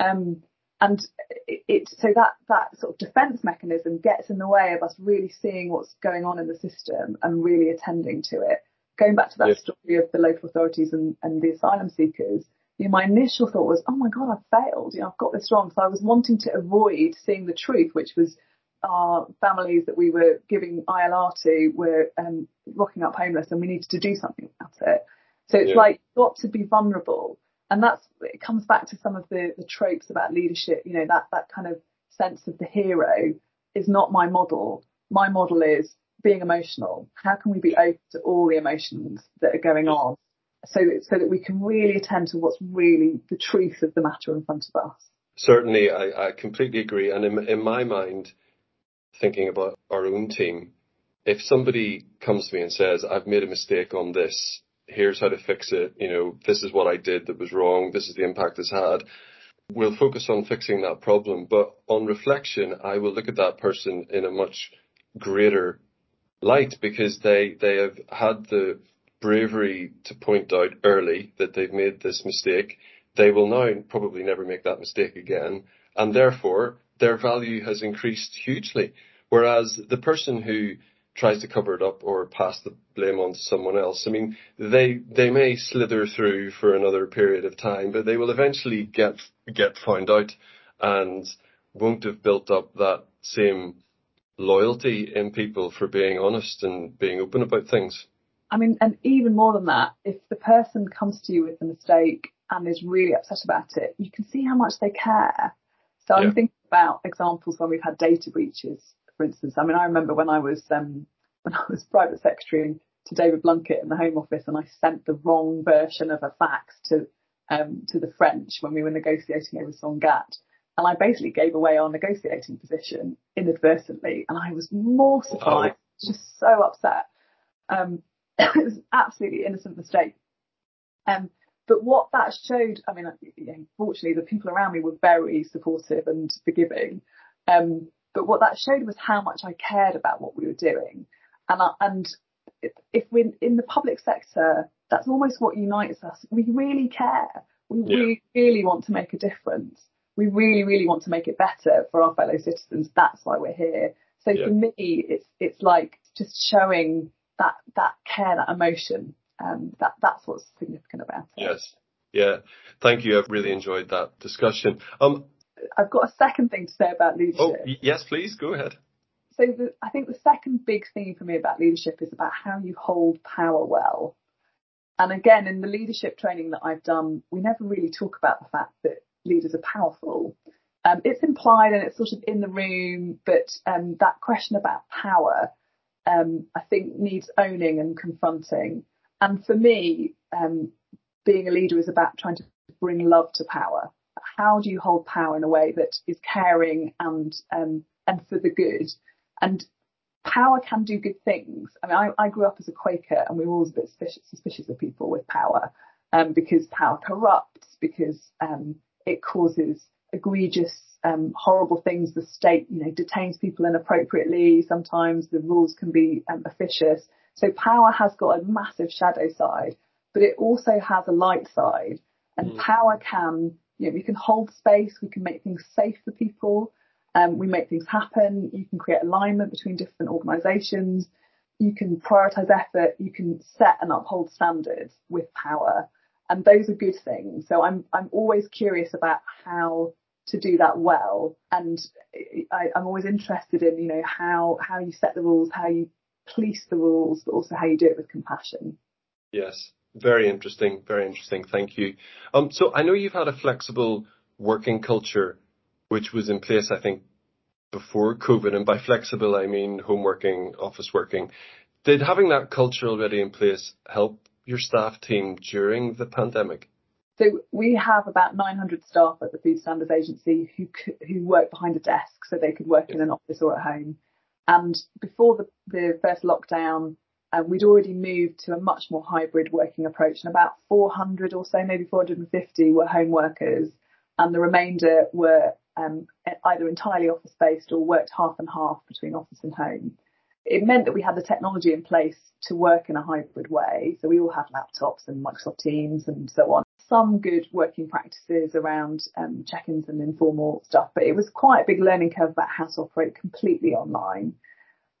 Um, and it, it, so that that sort of defence mechanism gets in the way of us really seeing what's going on in the system and really attending to it. Going back to that story of the local authorities and, and the asylum seekers, you know, my initial thought was, oh my god, I've failed. You know, I've got this wrong. So I was wanting to avoid seeing the truth, which was our families that we were giving ILR to were um, rocking up homeless, and we needed to do something about it. So it's yeah. like got to be vulnerable and that's it comes back to some of the the tropes about leadership. You know that that kind of sense of the hero is not my model. My model is being emotional. How can we be open to all the emotions that are going on, so that, so that we can really attend to what's really the truth of the matter in front of us. Certainly, I, I completely agree. And in, in my mind, thinking about our own team, if somebody comes to me and says, "I've made a mistake on this," here's how to fix it. You know, this is what I did that was wrong. This is the impact it's had. We'll focus on fixing that problem. But on reflection, I will look at that person in a much greater light because they, they have had the bravery to point out early that they've made this mistake. They will now probably never make that mistake again. And therefore their value has increased hugely. Whereas the person who tries to cover it up or pass the blame on to someone else. I mean, they they may slither through for another period of time, but they will eventually get get found out and won't have built up that same loyalty in people for being honest and being open about things. I mean, and even more than that, if the person comes to you with a mistake and is really upset about it, you can see how much they care. So I'm thinking about examples when we've had data breaches for instance. I mean, I remember when I was um, *laughs* when I was private secretary to David Blunkett in the Home Office, and I sent the wrong version of a fax to um, to the French when we were negotiating over Sangatte. And I basically gave away our negotiating position inadvertently, and I was mortified, oh. just so upset. Um, *coughs* it was an absolutely innocent mistake. Um, but what that showed, I mean, you know, fortunately, the people around me were very supportive and forgiving. Um, but what that showed was how much I cared about what we were doing. And, I, and if we're in the public sector, that's almost what unites us. We really care. We yeah. really, really want to make a difference. We really, really want to make it better for our fellow citizens. That's why we're here. So yeah. for me, it's it's like just showing that that care, that emotion. Um, that that's what's significant about it. Yes. Yeah. Thank you. I've really enjoyed that discussion. Um, I've got a second thing to say about leadership. Oh, yes, please go ahead. So the, I think the second big thing for me about leadership is about how you hold power well. And again, in the leadership training that I've done, we never really talk about the fact that leaders are powerful. Um, it's implied and it's sort of in the room, but um, that question about power, um, I think needs owning and confronting. And for me, um, being a leader is about trying to bring love to power how do you hold power in a way that is caring and um, and for the good? And power can do good things. I mean, I, I grew up as a Quaker, and we were always a bit suspicious, suspicious of people with power, um, because power corrupts, because um, it causes egregious, um, horrible things. The state, you know, detains people inappropriately. Sometimes the rules can be um, officious. So power has got a massive shadow side, but it also has a light side. And mm. power can you know, we can hold space, we can make things safe for people, um, we make things happen, you can create alignment between different organisations, you can prioritise effort, you can set and uphold standards with power. And those are good things. So I'm I'm always curious about how to do that well. And I, I'm always interested in, you know, how, how you set the rules, how you police the rules, but also how you do it with compassion. Yes. Very interesting. Very interesting. Thank you. Um, so I know you've had a flexible working culture, which was in place, I think, before COVID. And by flexible, I mean home working, office working. Did having that culture already in place help your staff team during the pandemic? So we have about 900 staff at the Food Standards Agency who who work behind a desk, so they could work in an office or at home. And before the, the first lockdown, um, we'd already moved to a much more hybrid working approach, and about 400 or so, maybe 450, were home workers, and the remainder were um, either entirely office based or worked half and half between office and home. It meant that we had the technology in place to work in a hybrid way. So we all have laptops and Microsoft Teams and so on. Some good working practices around um, check-ins and informal stuff, but it was quite a big learning curve about how to operate completely online.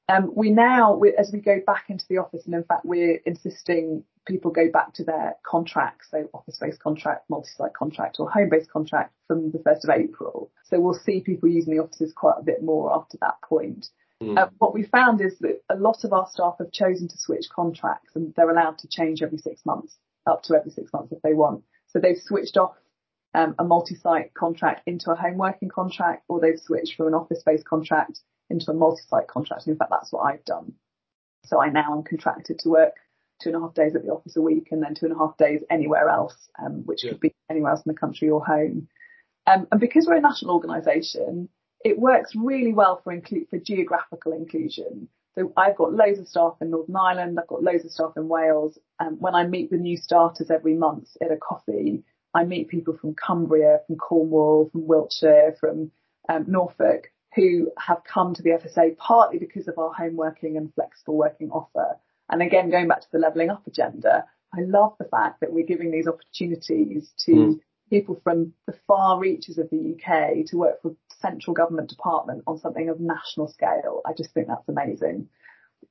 Um, we now, we, as we go back into the office, and in fact, we're insisting people go back to their contracts, so office-based contract, multi-site contract, or home-based contract from the 1st of April. So we'll see people using the offices quite a bit more after that point. Mm. Uh, what we found is that a lot of our staff have chosen to switch contracts, and they're allowed to change every six months, up to every six months if they want. So they've switched off um, a multi-site contract into a home working contract, or they've switched from an office-based contract into a multi-site contract. And in fact, that's what I've done. So I now am contracted to work two and a half days at the office a week and then two and a half days anywhere else, um, which yeah. could be anywhere else in the country or home. Um, and because we're a national organisation, it works really well for include for geographical inclusion. So I've got loads of staff in Northern Ireland, I've got loads of staff in Wales. And when I meet the new starters every month at a coffee, I meet people from Cumbria, from Cornwall, from Wiltshire, from um, Norfolk, who have come to the FSA partly because of our home working and flexible working offer. And again, going back to the levelling up agenda, I love the fact that we're giving these opportunities to mm. people from the far reaches of the UK to work for central government department on something of national scale. I just think that's amazing.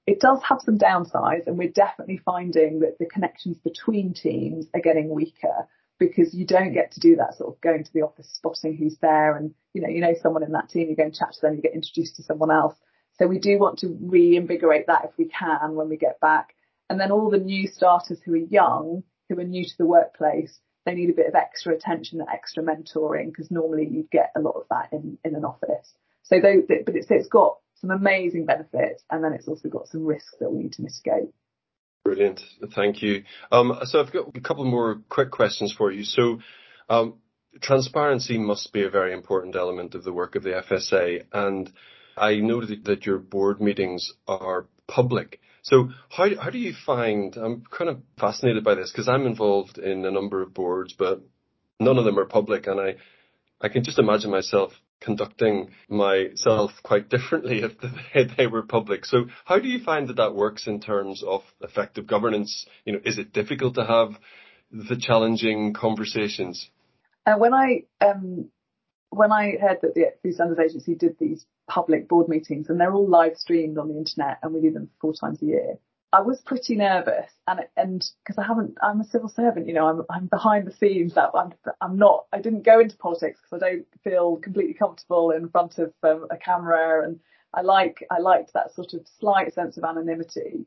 It does have some downsides and we're definitely finding that the connections between teams are getting weaker because you don't get to do that sort of going to the office, spotting who's there, and you know, you know someone in that team, you go and chat to them, you get introduced to someone else. So we do want to reinvigorate that if we can when we get back. And then all the new starters who are young, who are new to the workplace, they need a bit of extra attention and extra mentoring because normally you'd get a lot of that in, in an office. So they, but it's, it's got some amazing benefits and then it's also got some risks that we need to mitigate. Brilliant. Thank you. Um, so I've got a couple more quick questions for you. So, um, transparency must be a very important element of the work of the FSA, and I noted that your board meetings are public. So how how do you find? I'm kind of fascinated by this because I'm involved in a number of boards, but none of them are public, and I I can just imagine myself conducting myself quite differently *laughs* if they were public. So how do you find that that works in terms of effective governance? You know, is it difficult to have the challenging conversations? Uh, when I um, when I heard that the Food Standards Agency did these public board meetings and they're all live streamed on the internet and we do them four times a year, I was pretty nervous and and because I haven't I'm a civil servant you know I'm I'm behind the scenes that I'm I'm not I didn't go into politics because I don't feel completely comfortable in front of um, a camera and I like I liked that sort of slight sense of anonymity.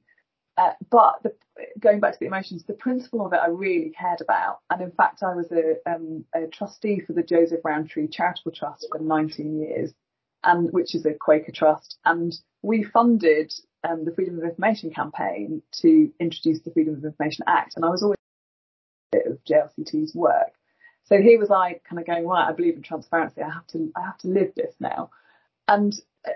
Uh, but the, going back to the emotions the principle of it I really cared about and in fact I was a, um, a trustee for the Joseph Rowntree Charitable Trust for 19 years and which is a Quaker trust and we funded um, the Freedom of Information campaign to introduce the Freedom of Information Act, and I was always of JRCT's work. So here was I kind of going, right, I believe in transparency. I have to, I have to live this now. And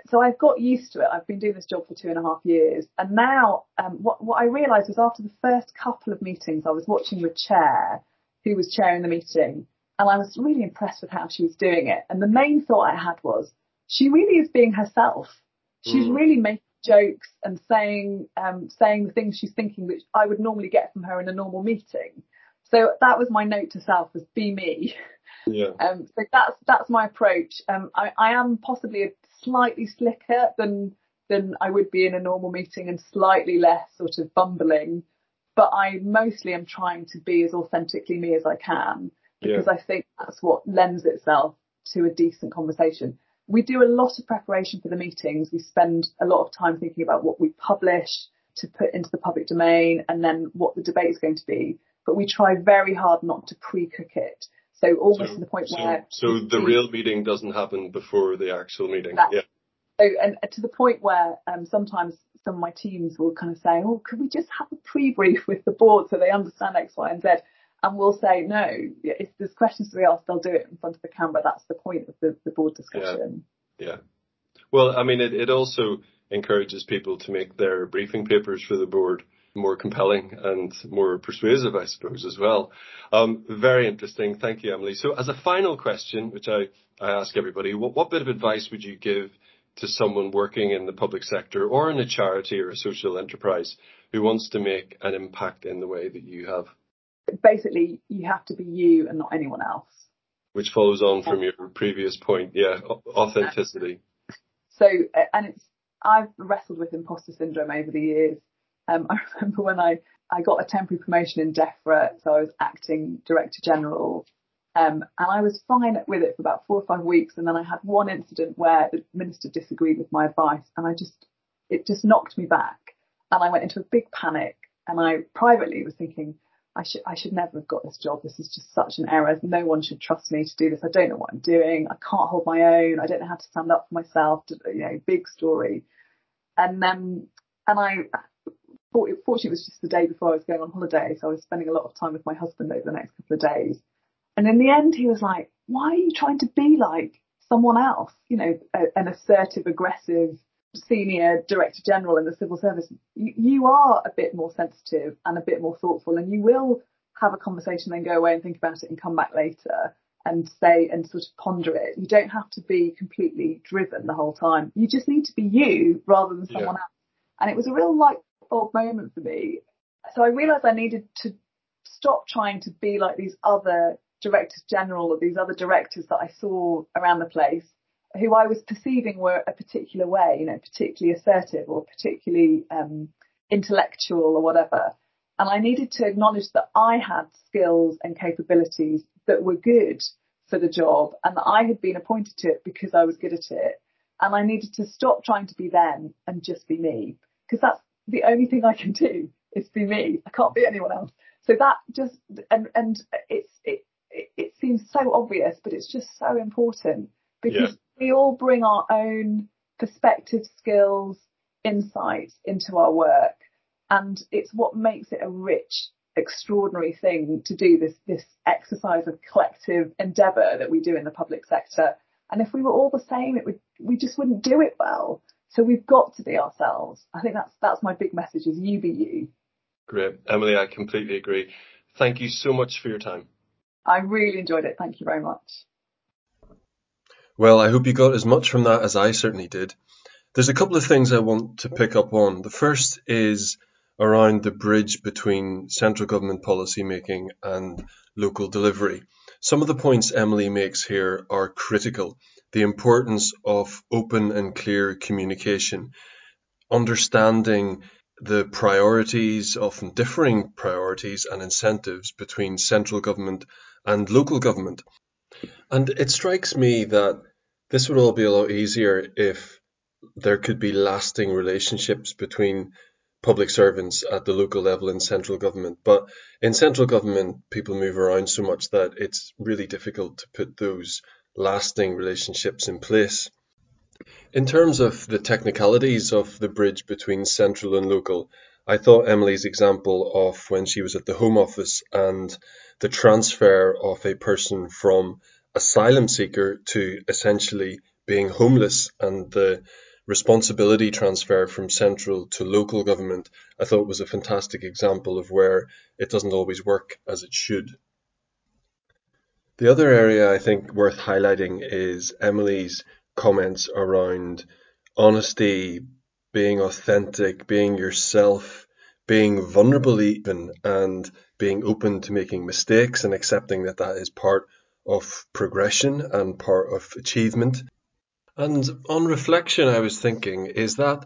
so I've got used to it. I've been doing this job for two and a half years. And now, um, what, what I realized was after the first couple of meetings, I was watching the chair who was chairing the meeting and I was really impressed with how she was doing it. And the main thought I had was, she really is being herself. She's mm. really making jokes and saying um, saying the things she's thinking, which I would normally get from her in a normal meeting. So that was my note to self: was be me. Yeah. *laughs* Um, so that's that's my approach. Um, I, I am possibly a slightly slicker than than I would be in a normal meeting, and slightly less sort of bumbling. But I mostly am trying to be as authentically me as I can because yeah. I think that's what lends itself to a decent conversation. We do a lot of preparation for the meetings. We spend a lot of time thinking about what we publish to put into the public domain and then what the debate is going to be. But we try very hard not to pre-cook it. So almost so, to the point so, where. So the real meeting doesn't happen before the actual meeting. Yeah. So, and to the point where um, sometimes some of my teams will kind of say, oh, could we just have a pre-brief with the board so they understand X, Y, and Z? And we'll say, no, if there's questions to be asked, they'll do it in front of the camera. That's the point of the, the board discussion. Yeah. yeah. Well, I mean, it, it also encourages people to make their briefing papers for the board more compelling and more persuasive, I suppose, as well. Um, very interesting. Thank you, Emily. So as a final question, which I, I ask everybody, what, what bit of advice would you give to someone working in the public sector or in a charity or a social enterprise who wants to make an impact in the way that you have? Basically, you have to be you and not anyone else. Which follows on from your previous point. Yeah, authenticity. So, and it's, I've wrestled with imposter syndrome over the years. Um, *laughs* I remember when I, I got a temporary promotion in DEFRA, so I was acting director general um, and I was fine with it for about four or five weeks. And then I had one incident where the minister disagreed with my advice and I just, it just knocked me back. And I went into a big panic and I privately was thinking, I should, I should never have got this job. This is just such an error. No one should trust me to do this. I don't know what I'm doing. I can't hold my own. I don't know how to stand up for myself. You know, big story. And then, and I, fortunately, it was just the day before I was going on holiday. So I was spending a lot of time with my husband over the next couple of days. And in the end, he was like, why are you trying to be like someone else? You know, a, an assertive, aggressive senior director general in the civil service. You, you are a bit more sensitive and a bit more thoughtful and you will have a conversation then go away and think about it and come back later and say and sort of ponder it. You don't have to be completely driven the whole time. You just need to be you rather than someone yeah. else. And it was a real light bulb moment for me. So I realized I needed to stop trying to be like these other directors general or these other directors that I saw around the place who I was perceiving were a particular way, you know, particularly assertive or particularly um, intellectual or whatever. And I needed to acknowledge that I had skills and capabilities that were good for the job and that I had been appointed to it because I was good at it. And I needed to stop trying to be them and just be me because that's the only thing I can *laughs* do is be me. I can't be anyone else. So that just, and, and it's, it, it, it seems so obvious, but it's just so important because yeah. We all bring our own perspective, skills, insights into our work. And it's what makes it a rich, extraordinary thing to do this, this exercise of collective endeavour that we do in the public sector. And if we were all the same, it would, we just wouldn't do it well. So we've got to be ourselves. I think that's, that's my big message is you be you. Great. Emily, I completely agree. Thank you so much for your time. I really enjoyed it. Thank you very much. Well, I hope you got as much from that as I certainly did. There's a couple of things I want to pick up on. The first is around the bridge between central government policy making and local delivery. Some of the points Emily makes here are critical. The importance of open and clear communication, understanding the priorities, often differing priorities and incentives between central government and local government. And it strikes me that this would all be a lot easier if there could be lasting relationships between public servants at the local level and central government. But in central government, people move around so much that it's really difficult to put those lasting relationships in place. In terms of the technicalities of the bridge between central and local, I thought Emily's example of when she was at the Home Office and the transfer of a person from asylum seeker to essentially being homeless and the responsibility transfer from central to local government, I thought was a fantastic example of where it doesn't always work as it should. The other area I think worth highlighting is Emily's comments around honesty, being authentic, being yourself, being vulnerable even, and being open to making mistakes and accepting that that is part of progression and part of achievement. And on reflection, I was thinking, is that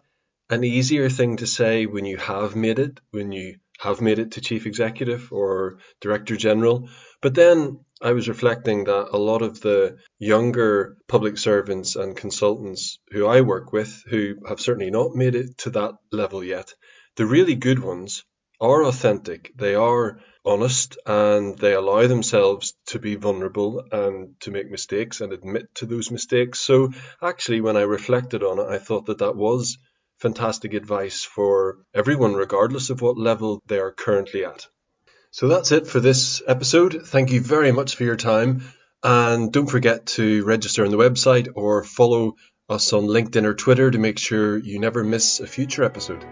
an easier thing to say when you have made it, when you have made it to chief executive or director general. But then I was reflecting that a lot of the younger public servants and consultants who I work with, who have certainly not made it to that level yet, the really good ones are authentic. They are honest and they allow themselves to be vulnerable and to make mistakes and admit to those mistakes. So actually, when I reflected on it, I thought that that was fantastic advice for everyone, regardless of what level they are currently at. So that's it for this episode. Thank you very much for your time. And don't forget to register on the website or follow us on LinkedIn or Twitter to make sure you never miss a future episode.